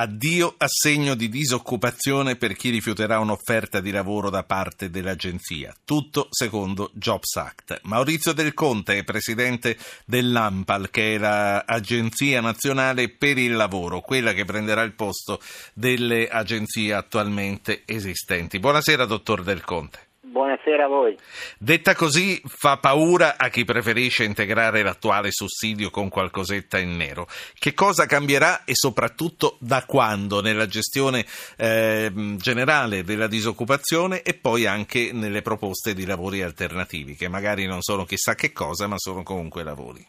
Addio assegno di disoccupazione per chi rifiuterà un'offerta di lavoro da parte dell'agenzia. Tutto secondo Jobs Act. Maurizio Del Conte è presidente dell'AMPAL, che è l'Agenzia Nazionale per il Lavoro, quella che prenderà il posto delle agenzie attualmente esistenti. Buonasera, dottor Del Conte. Buonasera a voi. Detta così fa paura a chi preferisce integrare l'attuale sussidio con qualcosetta in nero. Che cosa cambierà e soprattutto da quando nella gestione eh, generale della disoccupazione e poi anche nelle proposte di lavori alternativi, che magari non sono chissà che cosa, ma sono comunque lavori?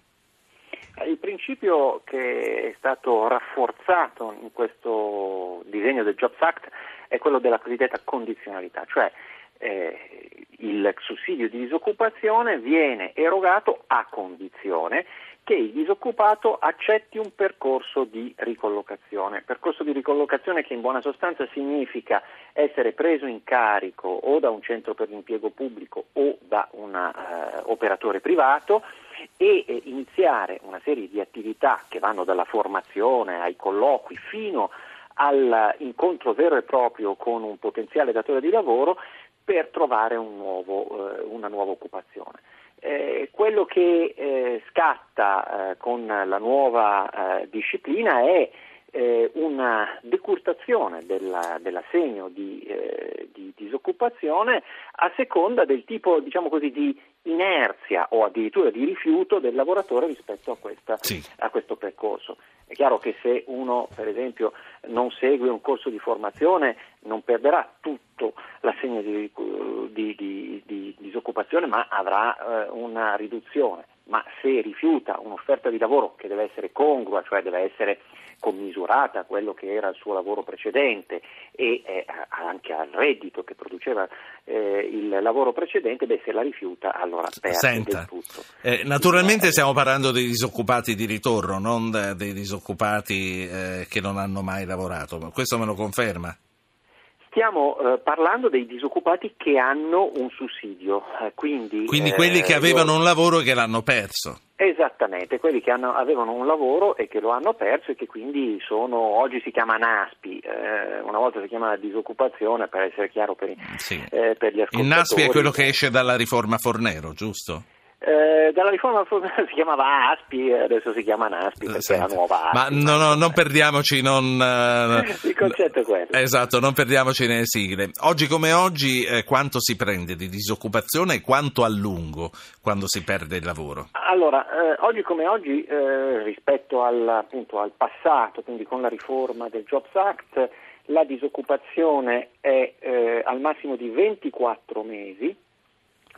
Il principio che è stato rafforzato in questo disegno del Jobs Act è quello della cosiddetta condizionalità, cioè eh, il sussidio di disoccupazione viene erogato a condizione che il disoccupato accetti un percorso di ricollocazione. Percorso di ricollocazione che in buona sostanza significa essere preso in carico o da un centro per l'impiego pubblico o da un uh, operatore privato e eh, iniziare una serie di attività che vanno dalla formazione ai colloqui fino all'incontro vero e proprio con un potenziale datore di lavoro per trovare un nuovo, eh, una nuova occupazione. Eh, quello che eh, scatta eh, con la nuova eh, disciplina è eh, una decurtazione della, dell'assegno di, di, disoccupazione a seconda del tipo diciamo così, di inerzia o addirittura di rifiuto del lavoratore rispetto a, questa, sì. a questo percorso. È chiaro che se uno, per esempio, non segue un corso di formazione non perderà tutto l'assegno di, di, di, di disoccupazione, ma avrà eh, una riduzione. Ma se rifiuta un'offerta di lavoro che deve essere congrua, cioè deve essere commisurata a quello che era il suo lavoro precedente e eh, anche al reddito che produceva eh, il lavoro precedente, beh, se la rifiuta allora perde Senta, tutto. Eh, naturalmente stiamo parlando dei disoccupati di ritorno, non dei disoccupati eh, che non hanno mai lavorato. Questo me lo conferma? Stiamo eh, parlando dei disoccupati che hanno un sussidio, eh, quindi, quindi quelli che avevano io... un lavoro e che l'hanno perso. Esattamente, quelli che hanno, avevano un lavoro e che lo hanno perso e che quindi sono, oggi si chiama NASPI, eh, una volta si chiama disoccupazione per essere chiaro per, sì. eh, per gli ascoltatori. Il NASPI è quello che esce dalla riforma Fornero, giusto? Eh, dalla riforma si chiamava ASPI, adesso si chiama NASPI perché Senta. è la nuova ASPI. Ma no, no, non perdiamoci, non, il concetto è quello. Esatto, non perdiamoci nelle sigle. Oggi come oggi eh, quanto si prende di disoccupazione e quanto a lungo quando si perde il lavoro? Allora, eh, oggi come oggi eh, rispetto al, appunto, al passato, quindi con la riforma del Jobs Act, la disoccupazione è eh, al massimo di 24 mesi,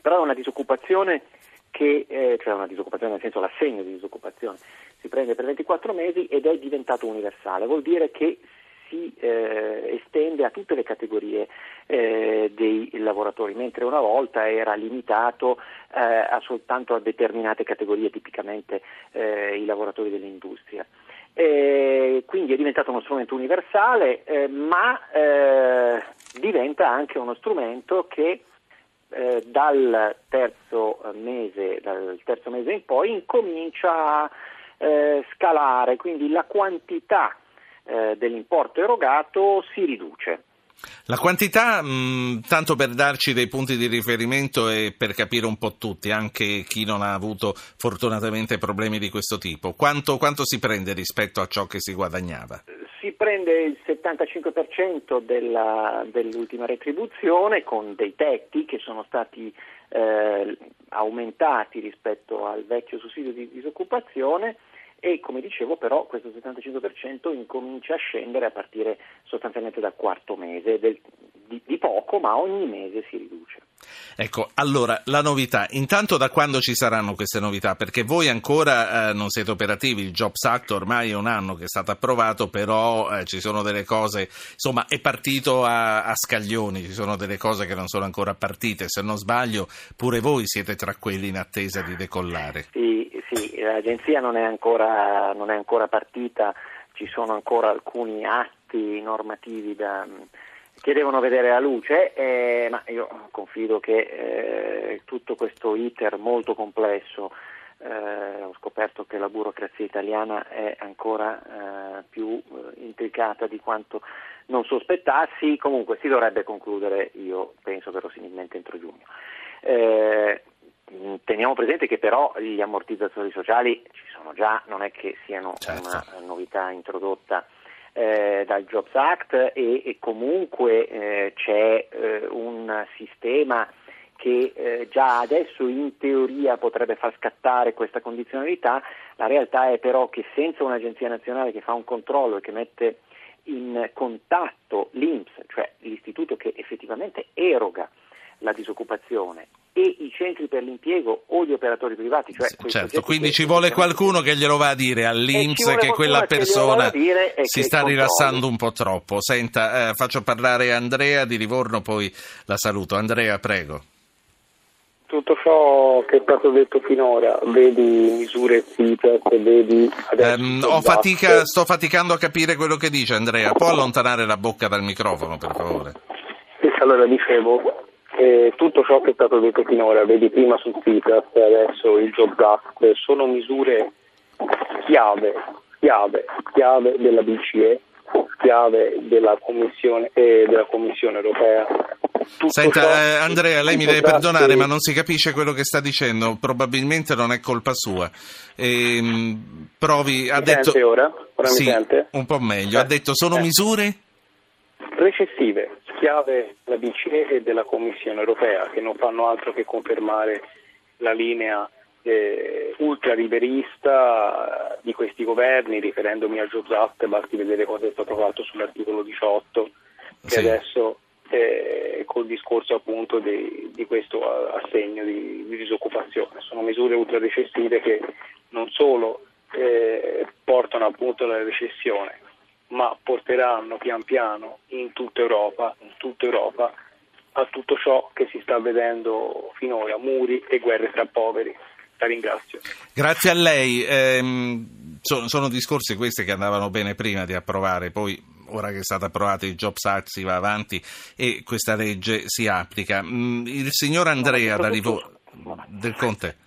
però è una disoccupazione che, eh, cioè una disoccupazione nel senso l'assegno di disoccupazione, si prende per 24 mesi ed è diventato universale, vuol dire che si eh, estende a tutte le categorie eh, dei lavoratori, mentre una volta era limitato eh, a soltanto a determinate categorie, tipicamente eh, i lavoratori dell'industria. quindi è diventato uno strumento universale, eh, ma diventa anche uno strumento che eh, dal, terzo mese, dal terzo mese in poi incomincia a eh, scalare, quindi la quantità eh, dell'importo erogato si riduce. La quantità, mh, tanto per darci dei punti di riferimento e per capire un po' tutti, anche chi non ha avuto fortunatamente problemi di questo tipo, quanto, quanto si prende rispetto a ciò che si guadagnava? Si prende il 75% della, dell'ultima retribuzione con dei tetti che sono stati eh, aumentati rispetto al vecchio sussidio di disoccupazione e come dicevo però questo 75% incomincia a scendere a partire sostanzialmente dal quarto mese, del, di, di poco ma ogni mese si riduce. Ecco, allora la novità, intanto da quando ci saranno queste novità? Perché voi ancora eh, non siete operativi, il Jobs Act ormai è un anno che è stato approvato, però eh, ci sono delle cose, insomma è partito a, a, scaglioni, ci sono delle cose che non sono ancora partite, se non sbaglio pure voi siete tra quelli in attesa di decollare. Sì, sì l'agenzia non è ancora, non è ancora partita, ci sono ancora alcuni atti normativi da che devono vedere la luce, eh, ma io confido che eh, tutto questo iter molto complesso eh, ho scoperto che la burocrazia italiana è ancora eh, più eh, intricata di quanto non sospettassi, comunque si dovrebbe concludere, io penso verosimilmente entro giugno. Eh, teniamo presente che però gli ammortizzatori sociali ci sono già, non è che siano certo. una novità introdotta eh, dal Jobs Act e, e comunque eh, c'è eh, un sistema che eh, già adesso in teoria potrebbe far scattare questa condizionalità, la realtà è però che senza un'agenzia nazionale che fa un controllo e che mette in contatto l'INPS, cioè l'istituto che effettivamente eroga la disoccupazione e i centri per l'impiego o gli operatori privati. Cioè certo, quindi ci vuole qualcuno che glielo va a dire all'Inps che quella persona che si sta rilassando un po' troppo. Senta, eh, faccio parlare Andrea di Livorno, poi la saluto. Andrea, prego tutto ciò che è stato detto finora, vedi misure CITES, vedi adesso... Um, fatica, sto faticando a capire quello che dice Andrea, può allontanare la bocca dal microfono per favore? Allora dicevo, eh, tutto ciò che è stato detto finora, vedi prima sul CITES e adesso il Job Act, sono misure chiave, chiave, chiave della BCE, chiave della Commissione, eh, della Commissione europea Senta, eh, Andrea, lei mi deve perdonare, ma non si capisce quello che sta dicendo. Probabilmente non è colpa sua. Ehm, provi, ha detto. ora? Ora sì? Un po' meglio. Ha detto sono eh. misure recessive, chiave della BCE e della Commissione europea, che non fanno altro che confermare la linea eh, ultraliberista di questi governi, riferendomi al Jobs Act, basti vedere cosa è stato fatto sull'articolo 18, che sì. adesso eh, col discorso appunto di, di questo assegno di, di, disoccupazione. Sono misure ultra recessive che non solo eh, portano appunto alla recessione, ma porteranno pian piano in tutta Europa, in tutta Europa a tutto ciò che si sta vedendo finora, muri e guerre tra poveri. La ringrazio. Grazie a lei. Eh, sono, sono discorsi questi che andavano bene prima di approvare, poi ora che è stato approvato il Jobs Act si va avanti e questa legge si applica. Mm, il signor Andrea da Livorno del Conte.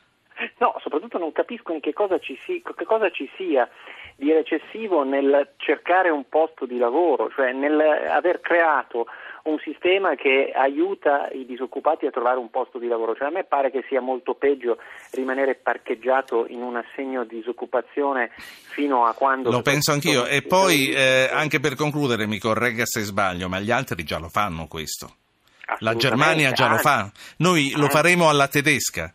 No, soprattutto non capisco in che cosa, ci si, che cosa ci sia di recessivo nel cercare un posto di lavoro, cioè nel aver creato un sistema che aiuta i disoccupati a trovare un posto di lavoro. Cioè, a me pare che sia molto peggio rimanere parcheggiato in un assegno di disoccupazione fino a quando... Lo penso anch'io. E poi, eh, anche per concludere, mi corregga se sbaglio, ma gli altri già lo fanno questo. La Germania già lo fa. Noi lo faremo alla tedesca.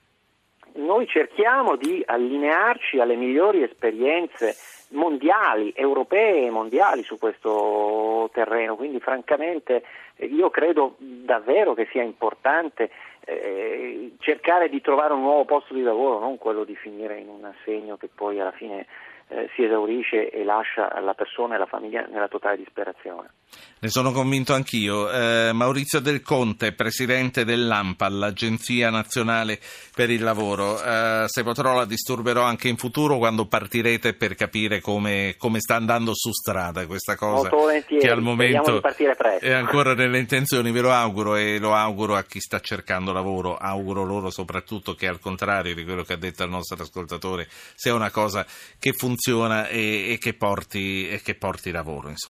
Noi cerchiamo di allinearci alle migliori esperienze mondiali, europee e mondiali su questo terreno, quindi francamente io credo davvero che sia importante eh, cercare di trovare un nuovo posto di lavoro, non quello di finire in un assegno che poi alla fine eh, si esaurisce e lascia la persona e la famiglia nella totale disperazione. Ne sono convinto anch'io. Eh, Maurizio Del Conte, presidente dell'AMPAL, l'Agenzia Nazionale per il Lavoro. Eh, se potrò la disturberò anche in futuro quando partirete per capire come, come sta andando su strada questa cosa che al momento è ancora nelle intenzioni. Ve lo auguro e lo auguro a chi sta cercando lavoro. Auguro loro soprattutto che al contrario di quello che ha detto il nostro ascoltatore sia una cosa che funziona e, e, che, porti, e che porti lavoro. Insomma.